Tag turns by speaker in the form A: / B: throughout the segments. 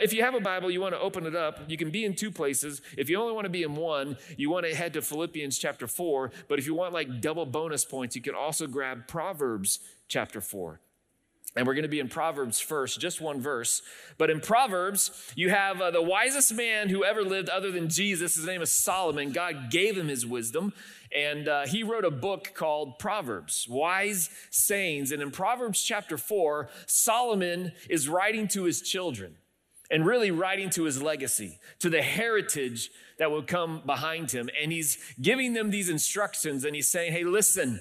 A: If you have a Bible, you want to open it up. You can be in two places. If you only want to be in one, you want to head to Philippians chapter 4. But if you want like double bonus points, you can also grab Proverbs chapter 4. And we're going to be in Proverbs first, just one verse. But in Proverbs, you have uh, the wisest man who ever lived other than Jesus. His name is Solomon. God gave him his wisdom. And uh, he wrote a book called Proverbs, Wise Sayings. And in Proverbs chapter 4, Solomon is writing to his children and really writing to his legacy, to the heritage that will come behind him. And he's giving them these instructions and he's saying, hey, listen,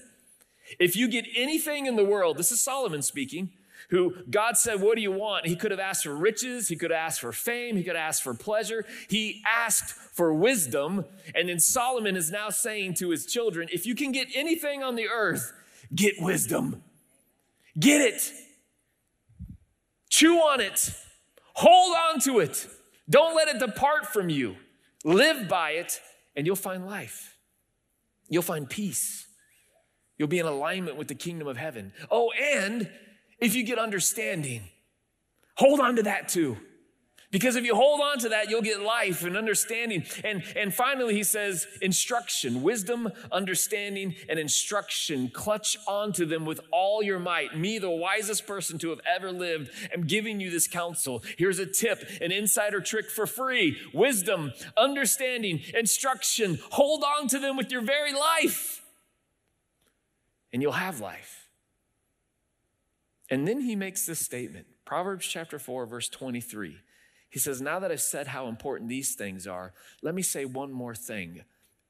A: if you get anything in the world, this is Solomon speaking, who God said, What do you want? He could have asked for riches, he could have asked for fame, he could have asked for pleasure. He asked for wisdom. And then Solomon is now saying to his children, If you can get anything on the earth, get wisdom. Get it. Chew on it. Hold on to it. Don't let it depart from you. Live by it, and you'll find life. You'll find peace. You'll be in alignment with the kingdom of heaven. Oh, and if you get understanding, hold on to that too. Because if you hold on to that, you'll get life and understanding. And, and finally, he says instruction, wisdom, understanding, and instruction. Clutch onto them with all your might. Me, the wisest person to have ever lived, am giving you this counsel. Here's a tip, an insider trick for free wisdom, understanding, instruction. Hold on to them with your very life, and you'll have life. And then he makes this statement Proverbs chapter 4, verse 23. He says, Now that I've said how important these things are, let me say one more thing.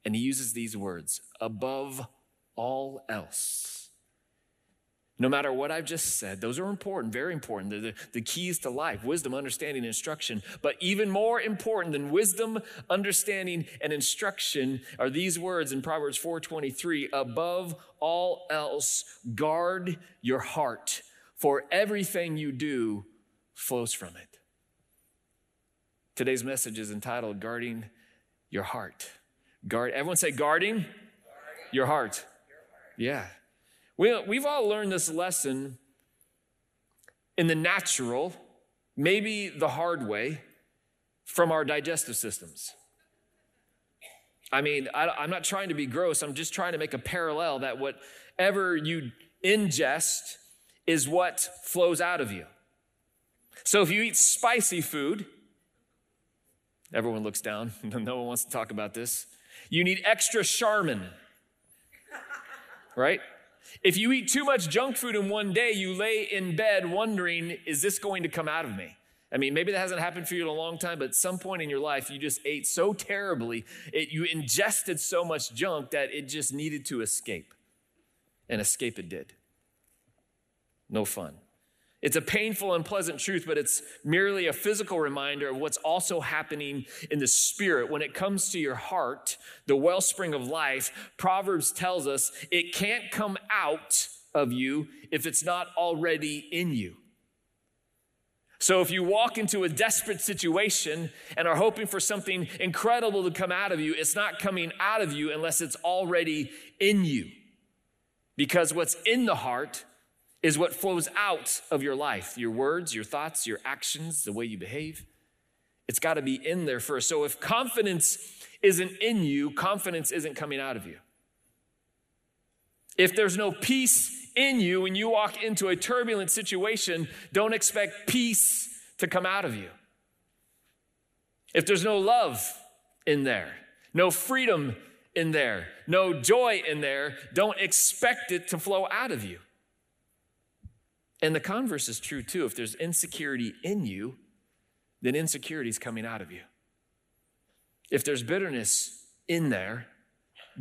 A: And he uses these words above all else. No matter what I've just said, those are important, very important. They're the, the keys to life wisdom, understanding, instruction. But even more important than wisdom, understanding, and instruction are these words in Proverbs 4:23 above all else, guard your heart for everything you do flows from it. Today's message is entitled Guarding Your Heart. Guard, everyone say, guarding. Your, heart. your heart. Yeah. We, we've all learned this lesson in the natural, maybe the hard way, from our digestive systems. I mean, I, I'm not trying to be gross, I'm just trying to make a parallel that whatever you ingest, is what flows out of you. So if you eat spicy food, everyone looks down, no one wants to talk about this. You need extra Charmin, right? If you eat too much junk food in one day, you lay in bed wondering, is this going to come out of me? I mean, maybe that hasn't happened for you in a long time, but at some point in your life, you just ate so terribly, it, you ingested so much junk that it just needed to escape. And escape it did no fun. It's a painful and pleasant truth, but it's merely a physical reminder of what's also happening in the spirit. When it comes to your heart, the wellspring of life, Proverbs tells us it can't come out of you if it's not already in you. So if you walk into a desperate situation and are hoping for something incredible to come out of you, it's not coming out of you unless it's already in you. Because what's in the heart is what flows out of your life your words, your thoughts, your actions, the way you behave. It's got to be in there first. So if confidence isn't in you, confidence isn't coming out of you. If there's no peace in you when you walk into a turbulent situation, don't expect peace to come out of you. If there's no love in there, no freedom in there, no joy in there, don't expect it to flow out of you. And the converse is true too. If there's insecurity in you, then insecurity is coming out of you. If there's bitterness in there,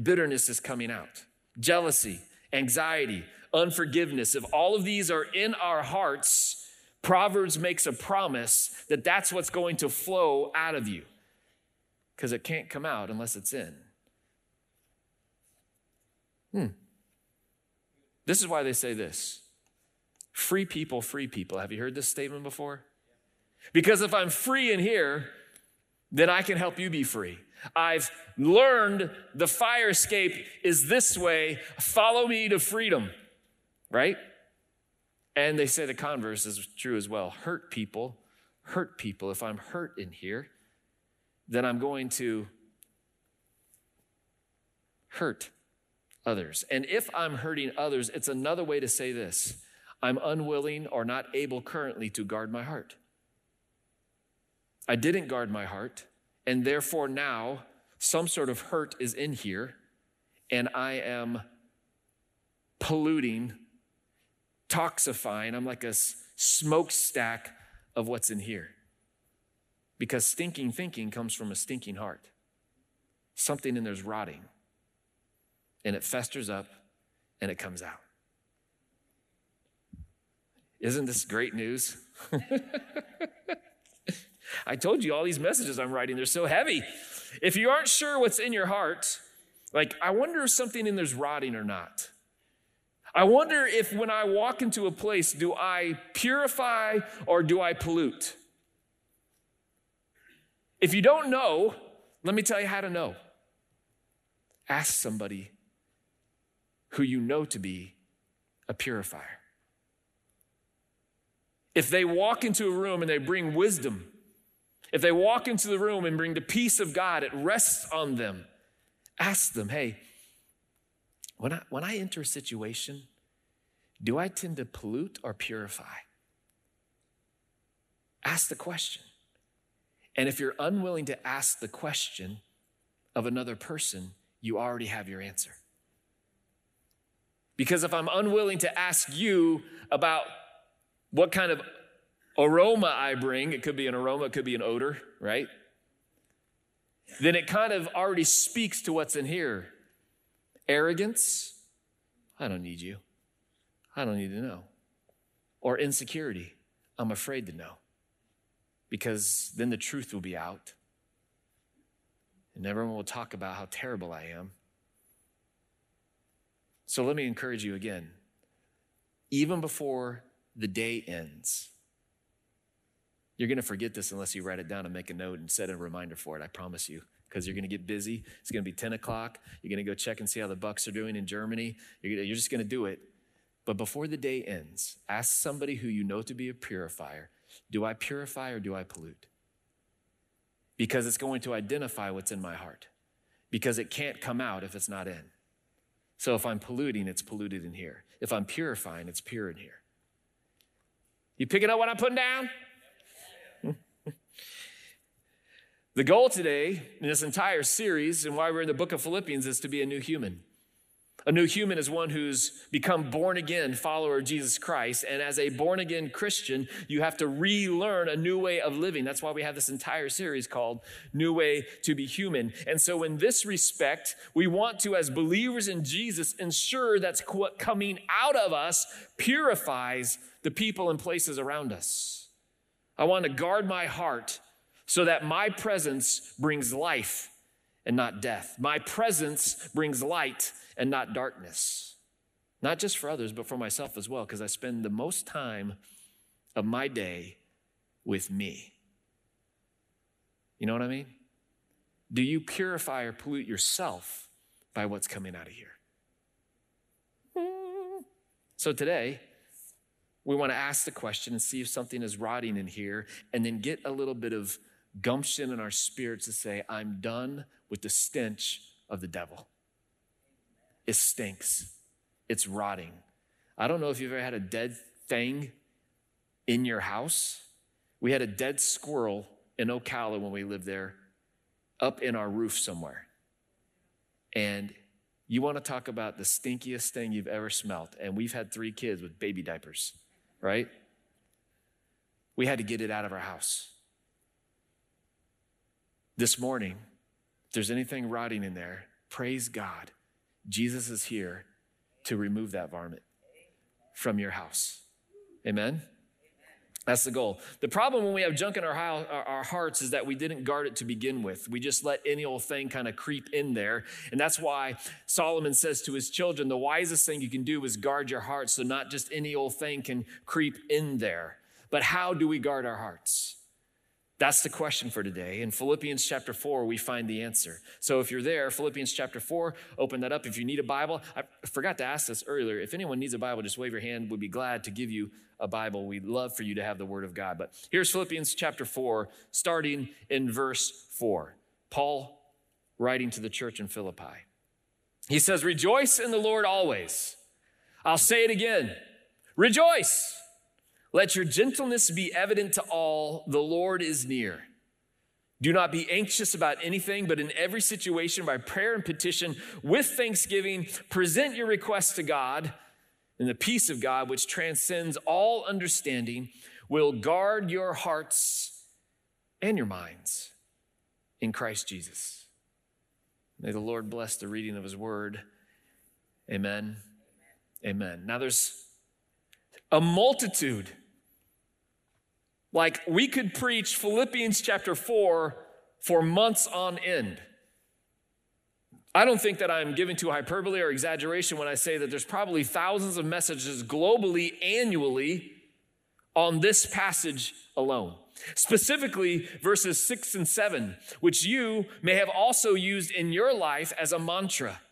A: bitterness is coming out. Jealousy, anxiety, unforgiveness, if all of these are in our hearts, Proverbs makes a promise that that's what's going to flow out of you because it can't come out unless it's in. Hmm. This is why they say this Free people, free people. Have you heard this statement before? Because if I'm free in here, then I can help you be free. I've learned the fire escape is this way. Follow me to freedom, right? And they say the converse is true as well. Hurt people, hurt people, if I'm hurt in here, then I'm going to hurt others. And if I'm hurting others, it's another way to say this I'm unwilling or not able currently to guard my heart. I didn't guard my heart, and therefore now some sort of hurt is in here, and I am polluting, toxifying. I'm like a smokestack of what's in here. Because stinking thinking comes from a stinking heart. Something in there's rotting, and it festers up and it comes out. Isn't this great news? I told you all these messages I'm writing, they're so heavy. If you aren't sure what's in your heart, like, I wonder if something in there's rotting or not. I wonder if when I walk into a place, do I purify or do I pollute? If you don't know, let me tell you how to know. Ask somebody who you know to be a purifier. If they walk into a room and they bring wisdom, if they walk into the room and bring the peace of God, it rests on them. Ask them, hey, when I, when I enter a situation, do I tend to pollute or purify? Ask the question. And if you're unwilling to ask the question of another person, you already have your answer. Because if I'm unwilling to ask you about what kind of aroma I bring, it could be an aroma, it could be an odor, right? Then it kind of already speaks to what's in here. Arrogance, I don't need you. I don't need to know. Or insecurity, I'm afraid to know. Because then the truth will be out. And everyone will talk about how terrible I am. So let me encourage you again. Even before the day ends, you're going to forget this unless you write it down and make a note and set a reminder for it, I promise you. Because you're going to get busy. It's going to be 10 o'clock. You're going to go check and see how the Bucks are doing in Germany. You're, you're just going to do it. But before the day ends, ask somebody who you know to be a purifier do I purify or do I pollute? Because it's going to identify what's in my heart. Because it can't come out if it's not in. So if I'm polluting, it's polluted in here. If I'm purifying, it's pure in here. You picking up what I'm putting down? The goal today in this entire series and why we're in the book of Philippians is to be a new human. A new human is one who's become born again follower of Jesus Christ. And as a born again Christian, you have to relearn a new way of living. That's why we have this entire series called New Way to Be Human. And so, in this respect, we want to, as believers in Jesus, ensure that what coming out of us purifies the people and places around us. I want to guard my heart so that my presence brings life and not death. My presence brings light and not darkness. Not just for others, but for myself as well, because I spend the most time of my day with me. You know what I mean? Do you purify or pollute yourself by what's coming out of here? So today, we want to ask the question and see if something is rotting in here, and then get a little bit of gumption in our spirits to say, I'm done with the stench of the devil. It stinks, it's rotting. I don't know if you've ever had a dead thing in your house. We had a dead squirrel in Ocala when we lived there, up in our roof somewhere. And you want to talk about the stinkiest thing you've ever smelt. And we've had three kids with baby diapers, right? We had to get it out of our house. This morning, if there's anything rotting in there, praise God. Jesus is here to remove that varmint from your house. Amen? That's the goal. The problem when we have junk in our, our hearts is that we didn't guard it to begin with. We just let any old thing kind of creep in there. And that's why Solomon says to his children the wisest thing you can do is guard your heart so not just any old thing can creep in there. But how do we guard our hearts? That's the question for today. In Philippians chapter 4, we find the answer. So if you're there, Philippians chapter 4, open that up. If you need a Bible, I forgot to ask this earlier. If anyone needs a Bible, just wave your hand. We'd be glad to give you a Bible. We'd love for you to have the Word of God. But here's Philippians chapter 4, starting in verse 4. Paul writing to the church in Philippi. He says, Rejoice in the Lord always. I'll say it again rejoice. Let your gentleness be evident to all. The Lord is near. Do not be anxious about anything, but in every situation, by prayer and petition, with thanksgiving, present your requests to God, and the peace of God, which transcends all understanding, will guard your hearts and your minds in Christ Jesus. May the Lord bless the reading of his word. Amen. Amen. Now, there's a multitude like we could preach Philippians chapter 4 for months on end. I don't think that I'm giving to hyperbole or exaggeration when I say that there's probably thousands of messages globally annually on this passage alone. Specifically, verses six and seven, which you may have also used in your life as a mantra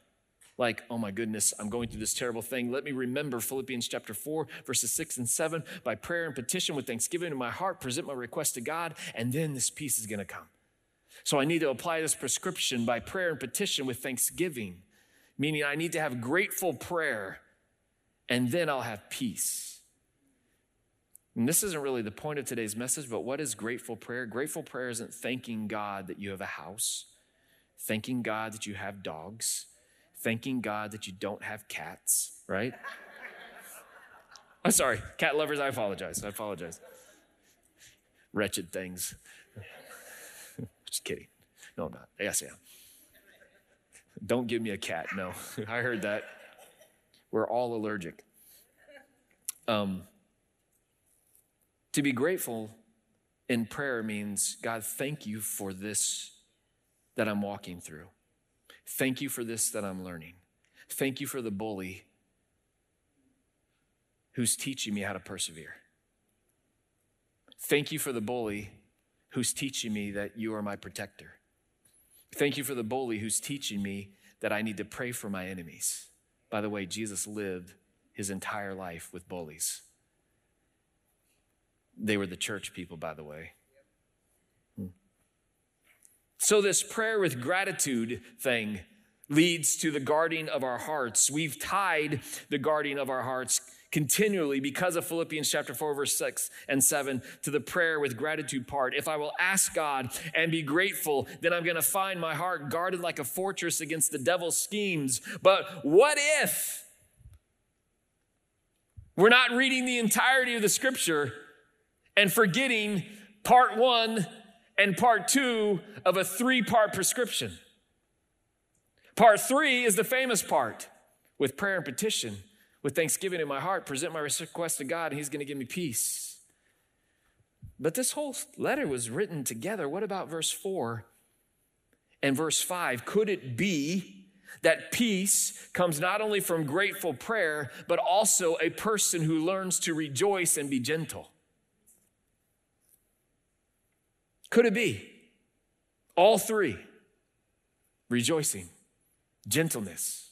A: like, oh my goodness, I'm going through this terrible thing. Let me remember Philippians chapter 4, verses 6 and 7. By prayer and petition with thanksgiving in my heart, present my request to God, and then this peace is going to come. So I need to apply this prescription by prayer and petition with thanksgiving, meaning I need to have grateful prayer, and then I'll have peace. And this isn't really the point of today's message, but what is grateful prayer? Grateful prayer isn't thanking God that you have a house, thanking God that you have dogs thanking God that you don't have cats, right? I'm sorry, cat lovers, I apologize. I apologize. Wretched things. Just kidding. No, I'm not. Yes, I am. Don't give me a cat. No, I heard that. We're all allergic. Um, to be grateful in prayer means, God, thank you for this that I'm walking through. Thank you for this that I'm learning. Thank you for the bully who's teaching me how to persevere. Thank you for the bully who's teaching me that you are my protector. Thank you for the bully who's teaching me that I need to pray for my enemies. By the way, Jesus lived his entire life with bullies. They were the church people, by the way. So, this prayer with gratitude thing leads to the guarding of our hearts. We've tied the guarding of our hearts continually because of Philippians chapter 4, verse 6 and 7 to the prayer with gratitude part. If I will ask God and be grateful, then I'm going to find my heart guarded like a fortress against the devil's schemes. But what if we're not reading the entirety of the scripture and forgetting part one and part two of a three part prescription. Part three is the famous part with prayer and petition, with thanksgiving in my heart, present my request to God, and He's going to give me peace. But this whole letter was written together. What about verse four and verse five? Could it be that peace comes not only from grateful prayer, but also a person who learns to rejoice and be gentle? Could it be? All three rejoicing, gentleness,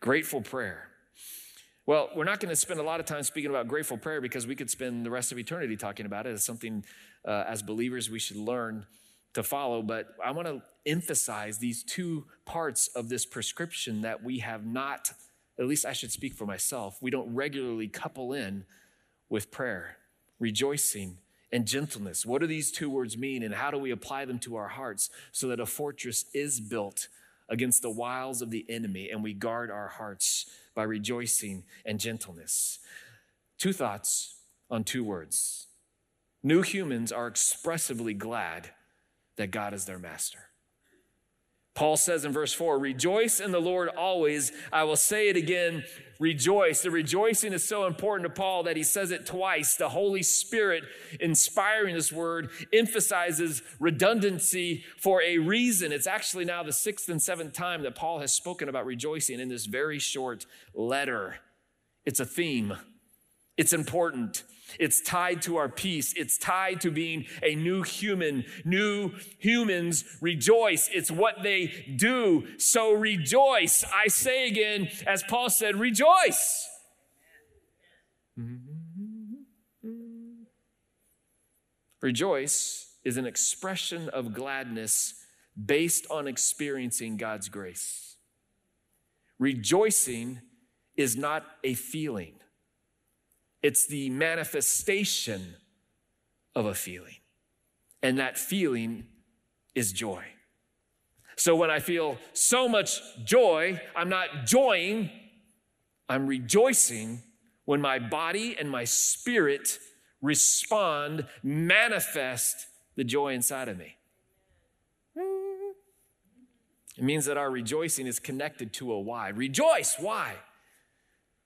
A: grateful prayer. Well, we're not going to spend a lot of time speaking about grateful prayer because we could spend the rest of eternity talking about it as something uh, as believers we should learn to follow. But I want to emphasize these two parts of this prescription that we have not, at least I should speak for myself, we don't regularly couple in with prayer, rejoicing and gentleness. What do these two words mean, and how do we apply them to our hearts so that a fortress is built against the wiles of the enemy and we guard our hearts by rejoicing and gentleness? Two thoughts on two words. New humans are expressively glad that God is their master. Paul says in verse 4 Rejoice in the Lord always. I will say it again, rejoice. The rejoicing is so important to Paul that he says it twice. The Holy Spirit inspiring this word emphasizes redundancy for a reason. It's actually now the sixth and seventh time that Paul has spoken about rejoicing in this very short letter. It's a theme. It's important. It's tied to our peace. It's tied to being a new human. New humans rejoice. It's what they do. So rejoice. I say again, as Paul said, rejoice. Rejoice is an expression of gladness based on experiencing God's grace. Rejoicing is not a feeling. It's the manifestation of a feeling. And that feeling is joy. So when I feel so much joy, I'm not joying, I'm rejoicing when my body and my spirit respond, manifest the joy inside of me. It means that our rejoicing is connected to a why. Rejoice, why?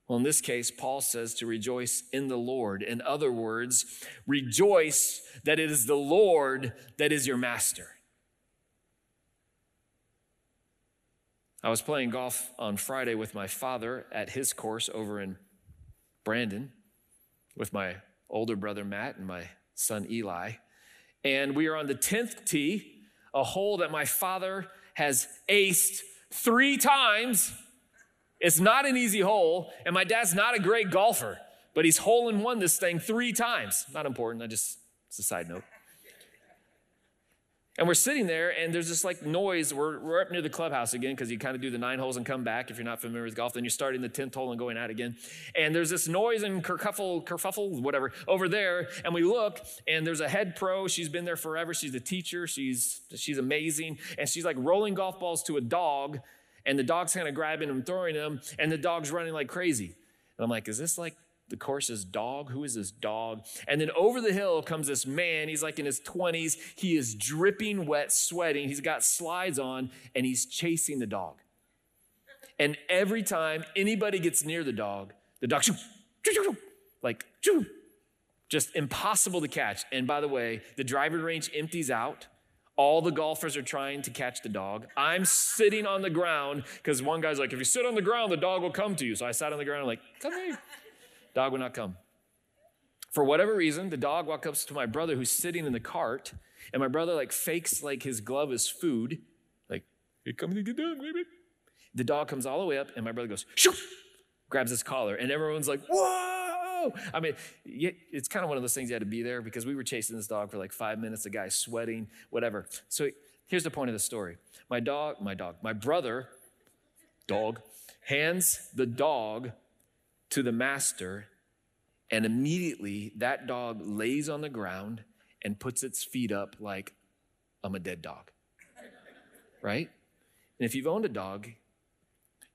A: Well, in this case, Paul says to rejoice in the Lord. In other words, rejoice that it is the Lord that is your master. I was playing golf on Friday with my father at his course over in Brandon with my older brother Matt and my son Eli. And we are on the 10th tee, a hole that my father has aced three times it's not an easy hole, and my dad's not a great golfer, but he's hole in one this thing three times. Not important, I just, it's a side note. And we're sitting there, and there's this like noise. We're, we're up near the clubhouse again because you kind of do the nine holes and come back. If you're not familiar with golf, then you're starting the 10th hole and going out again. And there's this noise and kerfuffle, kerfuffle, whatever, over there. And we look, and there's a head pro. She's been there forever. She's a teacher. She's, she's amazing. And she's like rolling golf balls to a dog and the dog's kind of grabbing him, throwing him, and the dog's running like crazy. And I'm like, is this like the course's dog? Who is this dog? And then over the hill comes this man. He's like in his 20s. He is dripping wet, sweating. He's got slides on, and he's chasing the dog. And every time anybody gets near the dog, the dog, like, just impossible to catch. And by the way, the driving range empties out. All the golfers are trying to catch the dog. I'm sitting on the ground because one guy's like, if you sit on the ground, the dog will come to you. So I sat on the ground, like, come here. Dog would not come. For whatever reason, the dog walks up to my brother who's sitting in the cart, and my brother like fakes like his glove is food. Like, here comes the dog, baby. The dog comes all the way up, and my brother goes, shoo, grabs his collar, and everyone's like, whoa! I mean, it's kind of one of those things you had to be there because we were chasing this dog for like five minutes, the guy's sweating, whatever. So here's the point of the story. My dog, my dog, my brother, dog, hands the dog to the master, and immediately that dog lays on the ground and puts its feet up like I'm a dead dog. Right? And if you've owned a dog,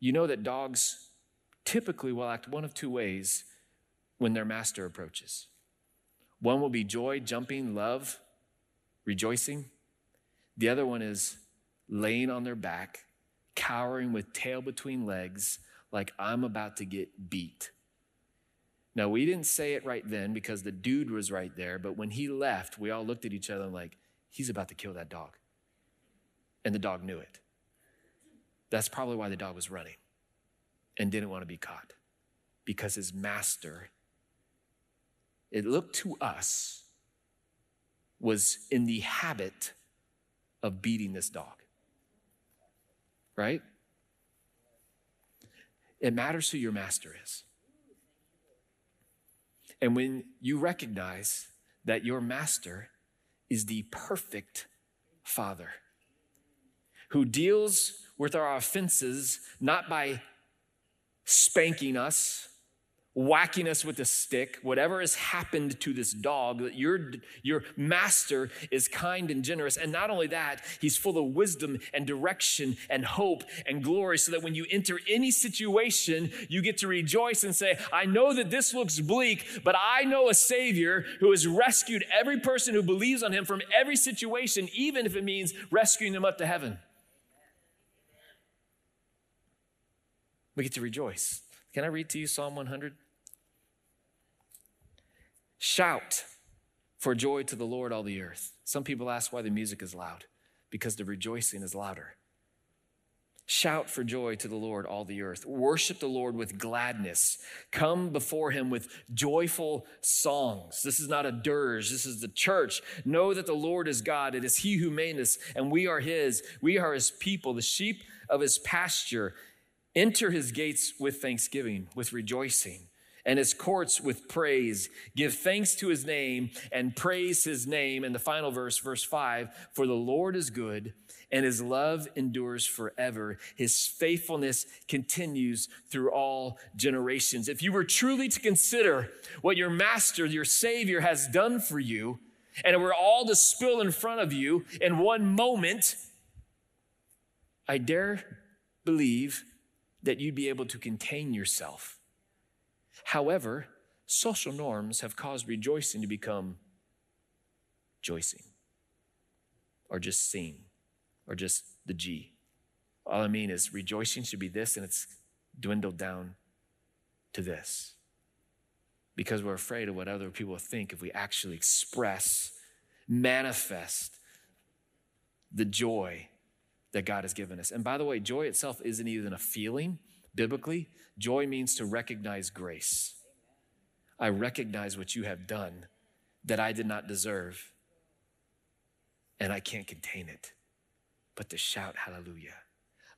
A: you know that dogs typically will act one of two ways when their master approaches. One will be joy, jumping, love, rejoicing. The other one is laying on their back, cowering with tail between legs, like I'm about to get beat. Now, we didn't say it right then because the dude was right there, but when he left, we all looked at each other and like, he's about to kill that dog. And the dog knew it. That's probably why the dog was running and didn't want to be caught because his master it looked to us, was in the habit of beating this dog. Right? It matters who your master is. And when you recognize that your master is the perfect father who deals with our offenses not by spanking us whacking us with a stick, whatever has happened to this dog, that your, your master is kind and generous. And not only that, he's full of wisdom and direction and hope and glory, so that when you enter any situation, you get to rejoice and say, I know that this looks bleak, but I know a Savior who has rescued every person who believes on him from every situation, even if it means rescuing them up to heaven. We get to rejoice. Can I read to you Psalm 100? Shout for joy to the Lord, all the earth. Some people ask why the music is loud, because the rejoicing is louder. Shout for joy to the Lord, all the earth. Worship the Lord with gladness. Come before him with joyful songs. This is not a dirge, this is the church. Know that the Lord is God. It is he who made us, and we are his. We are his people, the sheep of his pasture. Enter his gates with thanksgiving, with rejoicing, and his courts with praise. Give thanks to his name and praise his name. And the final verse, verse 5 For the Lord is good and his love endures forever. His faithfulness continues through all generations. If you were truly to consider what your master, your savior has done for you, and it were all to spill in front of you in one moment, I dare believe that you'd be able to contain yourself. However, social norms have caused rejoicing to become joicing or just seen or just the G. All I mean is rejoicing should be this, and it's dwindled down to this. Because we're afraid of what other people think if we actually express, manifest the joy that God has given us. And by the way, joy itself isn't even a feeling biblically. Joy means to recognize grace. I recognize what you have done that I did not deserve, and I can't contain it but to shout hallelujah.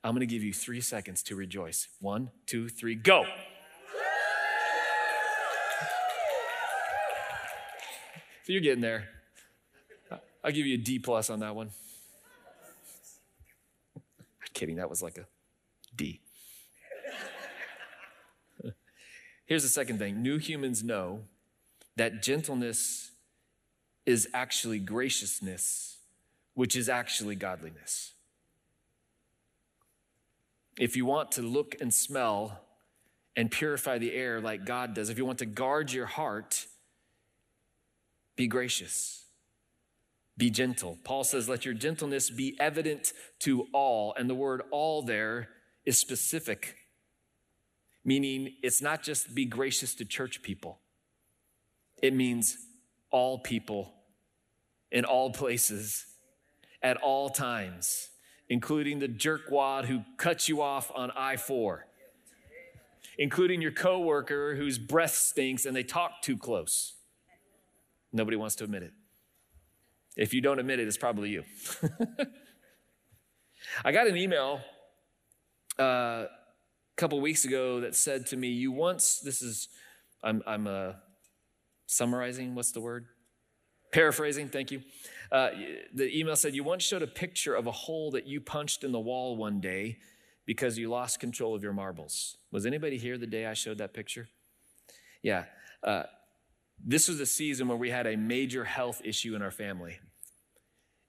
A: I'm to give you three seconds to rejoice. One, two, three, go. So you're getting there. I'll give you a D plus on that one. I'm kidding, that was like a D. Here's the second thing new humans know that gentleness is actually graciousness which is actually godliness. If you want to look and smell and purify the air like God does, if you want to guard your heart, be gracious, be gentle. Paul says, Let your gentleness be evident to all. And the word all there is specific, meaning it's not just be gracious to church people, it means all people in all places at all times, including the jerkwad who cuts you off on I 4, including your coworker whose breath stinks and they talk too close. Nobody wants to admit it. If you don't admit it, it's probably you. I got an email uh, couple weeks ago that said to me, You once, this is, I'm, I'm uh, summarizing, what's the word? Paraphrasing, thank you. Uh, the email said, You once showed a picture of a hole that you punched in the wall one day because you lost control of your marbles. Was anybody here the day I showed that picture? Yeah. Uh, this was a season where we had a major health issue in our family.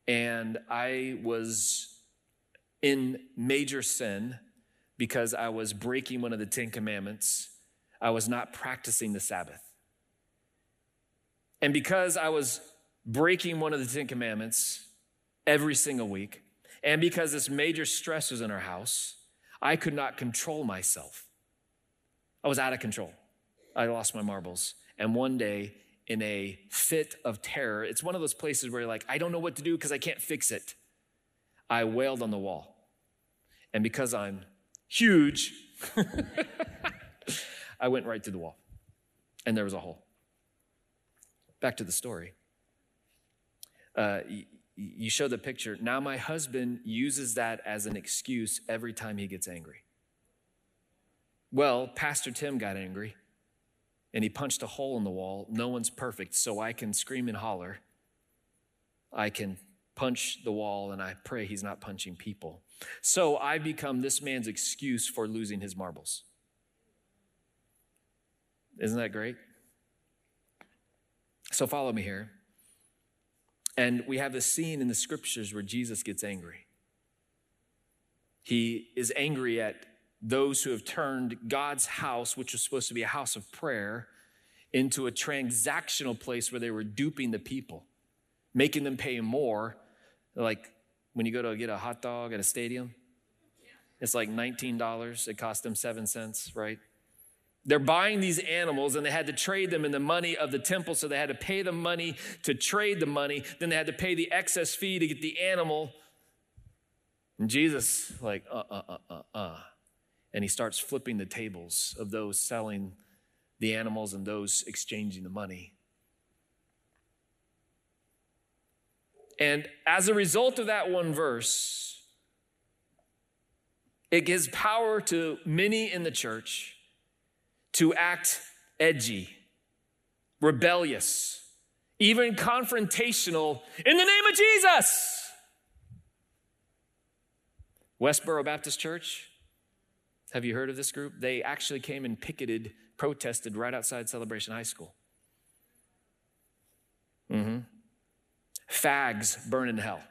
A: And I was in major sin because I was breaking one of the Ten Commandments. I was not practicing the Sabbath. And because I was breaking one of the Ten Commandments every single week, and because this major stress was in our house, I could not control myself. I was out of control. I lost my marbles. And one day, in a fit of terror, it's one of those places where you're like, I don't know what to do because I can't fix it. I wailed on the wall. And because I'm huge, I went right through the wall. And there was a hole. Back to the story uh, you show the picture. Now, my husband uses that as an excuse every time he gets angry. Well, Pastor Tim got angry and he punched a hole in the wall. No one's perfect, so I can scream and holler. I can punch the wall and I pray he's not punching people. So I become this man's excuse for losing his marbles. Isn't that great? So follow me here. And we have this scene in the scriptures where Jesus gets angry. He is angry at those who have turned God's house, which was supposed to be a house of prayer, into a transactional place where they were duping the people, making them pay more. Like when you go to get a hot dog at a stadium, it's like $19. It cost them seven cents, right? They're buying these animals and they had to trade them in the money of the temple. So they had to pay the money to trade the money. Then they had to pay the excess fee to get the animal. And Jesus, like, uh, uh, uh, uh, uh. And he starts flipping the tables of those selling the animals and those exchanging the money. And as a result of that one verse, it gives power to many in the church to act edgy, rebellious, even confrontational in the name of Jesus. Westboro Baptist Church, have you heard of this group? They actually came and picketed, protested right outside Celebration High School. Mm-hmm. Fags burn in hell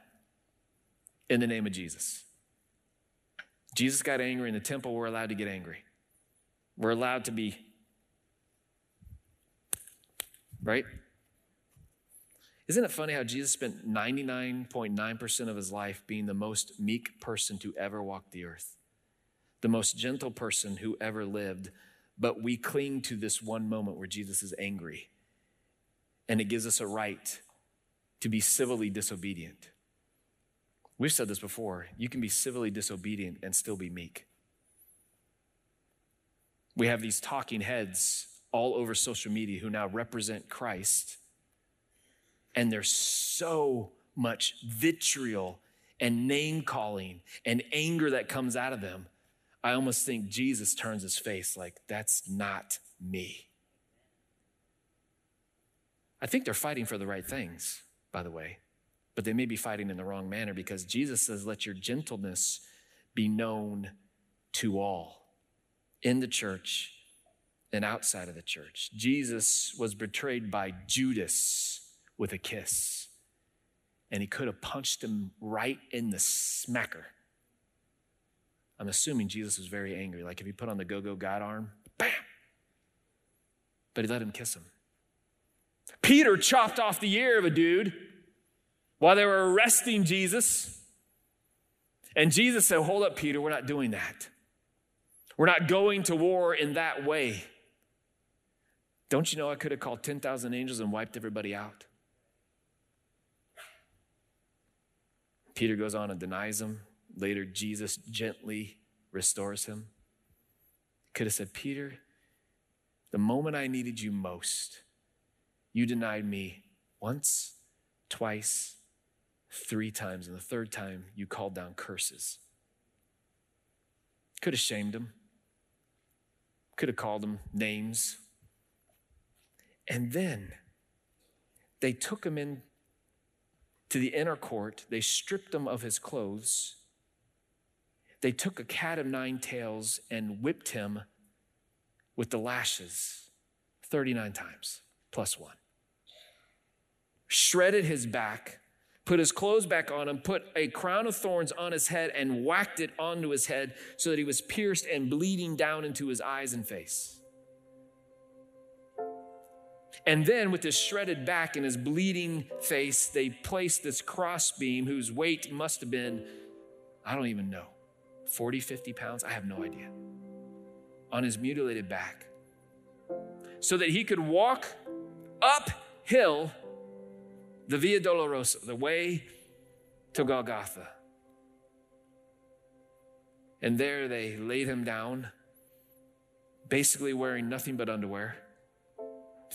A: in the name of Jesus. Jesus got angry in the temple, we're allowed to get angry. We're allowed to be, right? Isn't it funny how Jesus spent 99.9% of his life being the most meek person to ever walk the earth, the most gentle person who ever lived? But we cling to this one moment where Jesus is angry, and it gives us a right to be civilly disobedient. We've said this before you can be civilly disobedient and still be meek. We have these talking heads all over social media who now represent Christ and there's so much vitriol and name calling and anger that comes out of them. I almost think Jesus turns his face like, that's not me. I think they're fighting for the right things, by the way, but they may be fighting in the wrong manner because Jesus says, let your gentleness be known to all in the church and outside of the church. Jesus was betrayed by Judas with a kiss. And he could have punched him right in the smacker. I'm assuming Jesus was very angry. Like if he put on the go go God arm, bam! But he let him kiss him. Peter chopped off the ear of a dude while they were arresting Jesus. And Jesus said, Hold up, Peter, we're not doing that. We're not going to war in that way. Don't you know I could have called 10,000 angels and wiped everybody out? Peter goes on and denies him. Later, Jesus gently restores him. Could have said, Peter, the moment I needed you most, you denied me once, twice, three times, and the third time you called down curses. Could have shamed him, could have called him names. And then they took him in to the inner court. They stripped him of his clothes. They took a cat of nine tails and whipped him with the lashes 39 times plus one. Shredded his back, put his clothes back on him, put a crown of thorns on his head, and whacked it onto his head so that he was pierced and bleeding down into his eyes and face. And then, with his shredded back and his bleeding face, they placed this crossbeam whose weight must have been, I don't even know, 40, 50 pounds? I have no idea. On his mutilated back. So that he could walk uphill the Via Dolorosa, the way to Golgotha. And there they laid him down, basically wearing nothing but underwear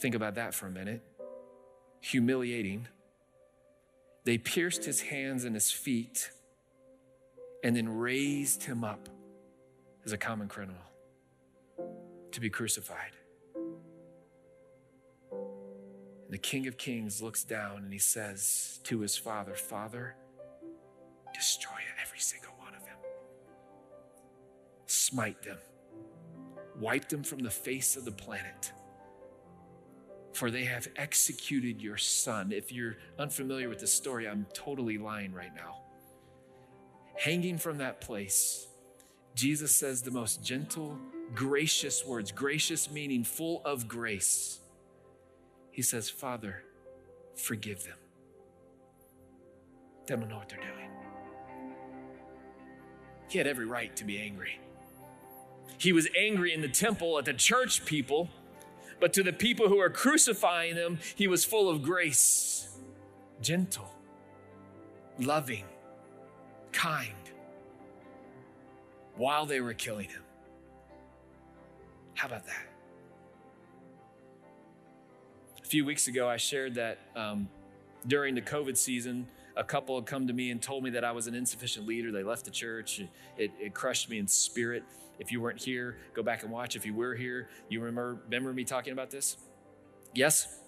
A: Think about that for a minute. Humiliating. They pierced his hands and his feet and then raised him up as a common criminal to be crucified. The King of Kings looks down and he says to his father, Father, destroy every single one of them, smite them, wipe them from the face of the planet for they have executed your son. If you're unfamiliar with the story, I'm totally lying right now. Hanging from that place, Jesus says the most gentle, gracious words, gracious meaning full of grace. He says, Father, forgive them. They don't know what they're doing. He had every right to be angry. He was angry in the temple at the church people but to the people who are crucifying him, he was full of grace, gentle, loving, kind, while they were killing him. How about that? Few weeks ago, I shared that um, during the COVID season, a couple had come to me and told me that I was an insufficient leader. They left the church. It, it crushed me in spirit. If you weren't here, go back and watch. If you were here, you remember, remember me talking about this? Yes?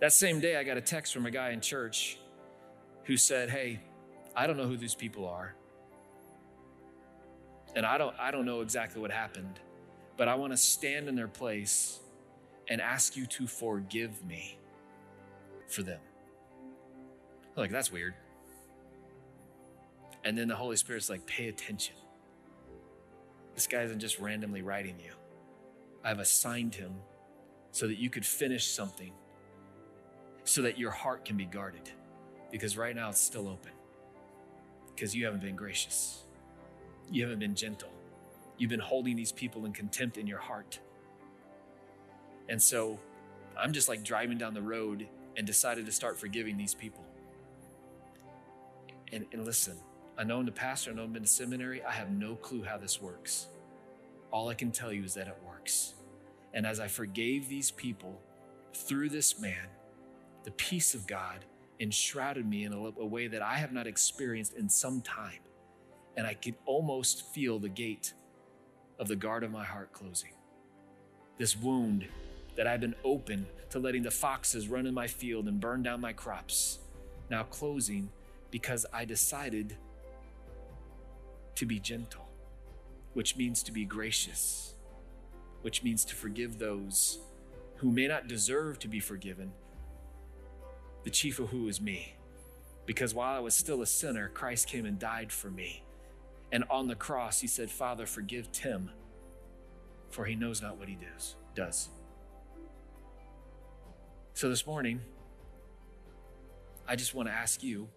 A: That same day, I got a text from a guy in church who said, Hey, I don't know who these people are. And I don't, I don't know exactly what happened, but I want to stand in their place and ask you to forgive me for them. Like, that's weird. And then the Holy Spirit's like, pay attention. This guy isn't just randomly writing you. I've assigned him so that you could finish something, so that your heart can be guarded. Because right now it's still open. Because you haven't been gracious, you haven't been gentle. You've been holding these people in contempt in your heart. And so I'm just like driving down the road and decided to start forgiving these people. And, and listen, I know I'm the pastor, I know I've been to seminary, I have no clue how this works. All I can tell you is that it works. And as I forgave these people through this man, the peace of God enshrouded me in a, a way that I have not experienced in some time. And I could almost feel the gate of the guard of my heart closing. This wound that I've been open to letting the foxes run in my field and burn down my crops, now closing because I decided to be gentle, which means to be gracious, which means to forgive those who may not deserve to be forgiven, the chief of who is me. Because while I was still a sinner, Christ came and died for me. And on the cross, he said, Father, forgive Tim, for he knows not what he does. does. So this morning, I just want to ask you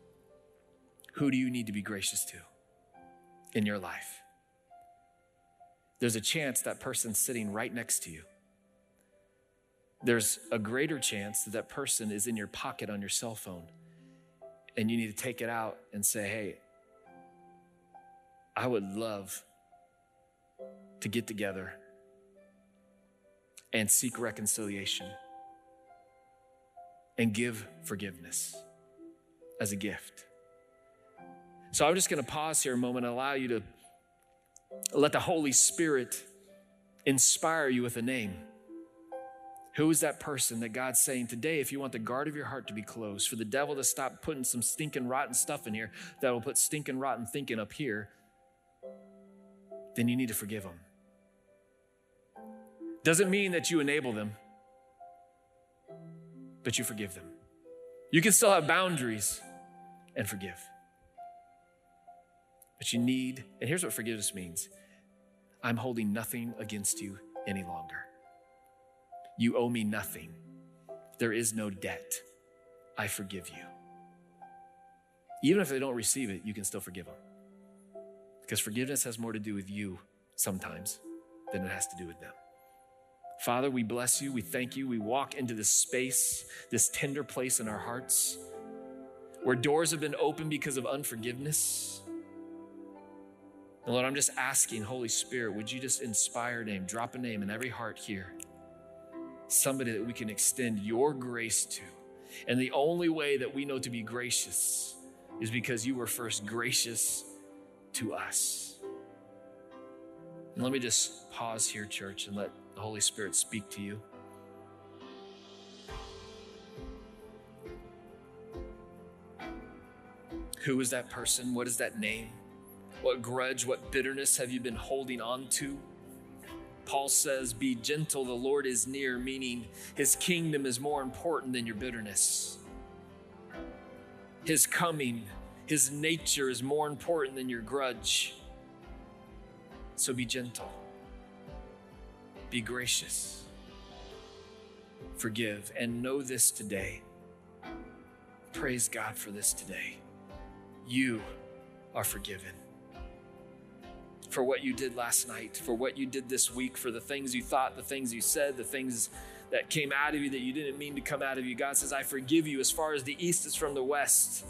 A: who do you need to be gracious to in your life? There's a chance that person's sitting right next to you. There's a greater chance that that person is in your pocket on your cell phone, and you need to take it out and say, Hey, I would love to get together and seek reconciliation and give forgiveness as a gift. So I'm just going to pause here a moment and allow you to let the Holy Spirit inspire you with a name. Who is that person that God's saying today, if you want the guard of your heart to be closed, for the devil to stop putting some stinking rotten stuff in here that will put stinking rotten thinking up here, then you need to forgive them. Doesn't mean that you enable them, but you forgive them. You can still have boundaries and forgive. But you need, and here's what forgiveness means I'm holding nothing against you any longer. You owe me nothing. There is no debt. I forgive you. Even if they don't receive it, you can still forgive them. Because forgiveness has more to do with you sometimes than it has to do with them. Father, we bless you. We thank you. We walk into this space, this tender place in our hearts where doors have been opened because of unforgiveness. And Lord, I'm just asking, Holy Spirit, would you just inspire a name, drop a name in every heart here? Somebody that we can extend your grace to. And the only way that we know to be gracious is because you were first gracious to us. And let me just pause here, church, and let the Holy Spirit speak to you. Who is that person? What is that name? What grudge, what bitterness have you been holding on to? Paul says, Be gentle, the Lord is near, meaning his kingdom is more important than your bitterness. His coming, his nature is more important than your grudge. So be gentle, be gracious, forgive, and know this today. Praise God for this today. You are forgiven for what you did last night, for what you did this week, for the things you thought, the things you said, the things that came out of you that you didn't mean to come out of you. God says, I forgive you as far as the east is from the west.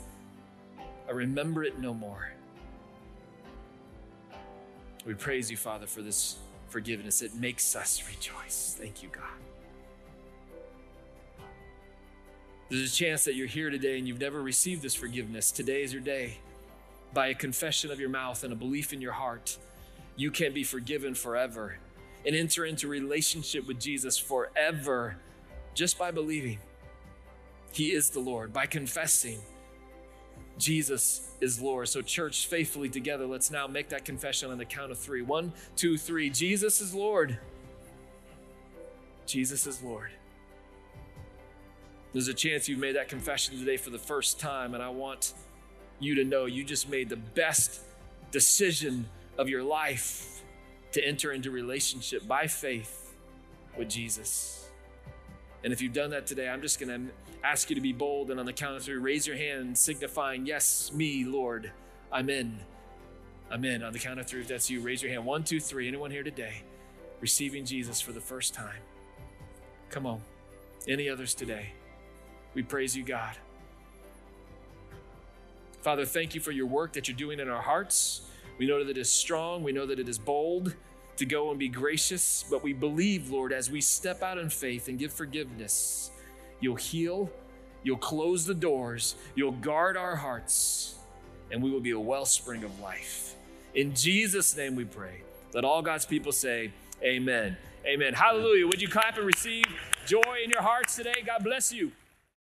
A: I remember it no more. We praise you, Father, for this forgiveness. It makes us rejoice. Thank you, God. There's a chance that you're here today and you've never received this forgiveness. Today is your day. By a confession of your mouth and a belief in your heart, you can be forgiven forever and enter into relationship with Jesus forever just by believing He is the Lord, by confessing Jesus is Lord. So, church, faithfully together, let's now make that confession on the count of three. One, two, three. Jesus is Lord. Jesus is Lord. There's a chance you've made that confession today for the first time, and I want you to know you just made the best decision of your life to enter into relationship by faith with Jesus. And if you've done that today, I'm just going to ask you to be bold and on the count of three, raise your hand, signifying, Yes, me, Lord, I'm in. I'm in. On the count of three, if that's you, raise your hand. One, two, three. Anyone here today receiving Jesus for the first time? Come on. Any others today? We praise you, God. Father, thank you for your work that you're doing in our hearts. We know that it is strong, we know that it is bold to go and be gracious, but we believe, Lord, as we step out in faith and give forgiveness, you'll heal, you'll close the doors, you'll guard our hearts, and we will be a wellspring of life. In Jesus' name we pray. Let all God's people say, Amen. Amen. Hallelujah. Would you clap and receive joy in your hearts today? God bless you.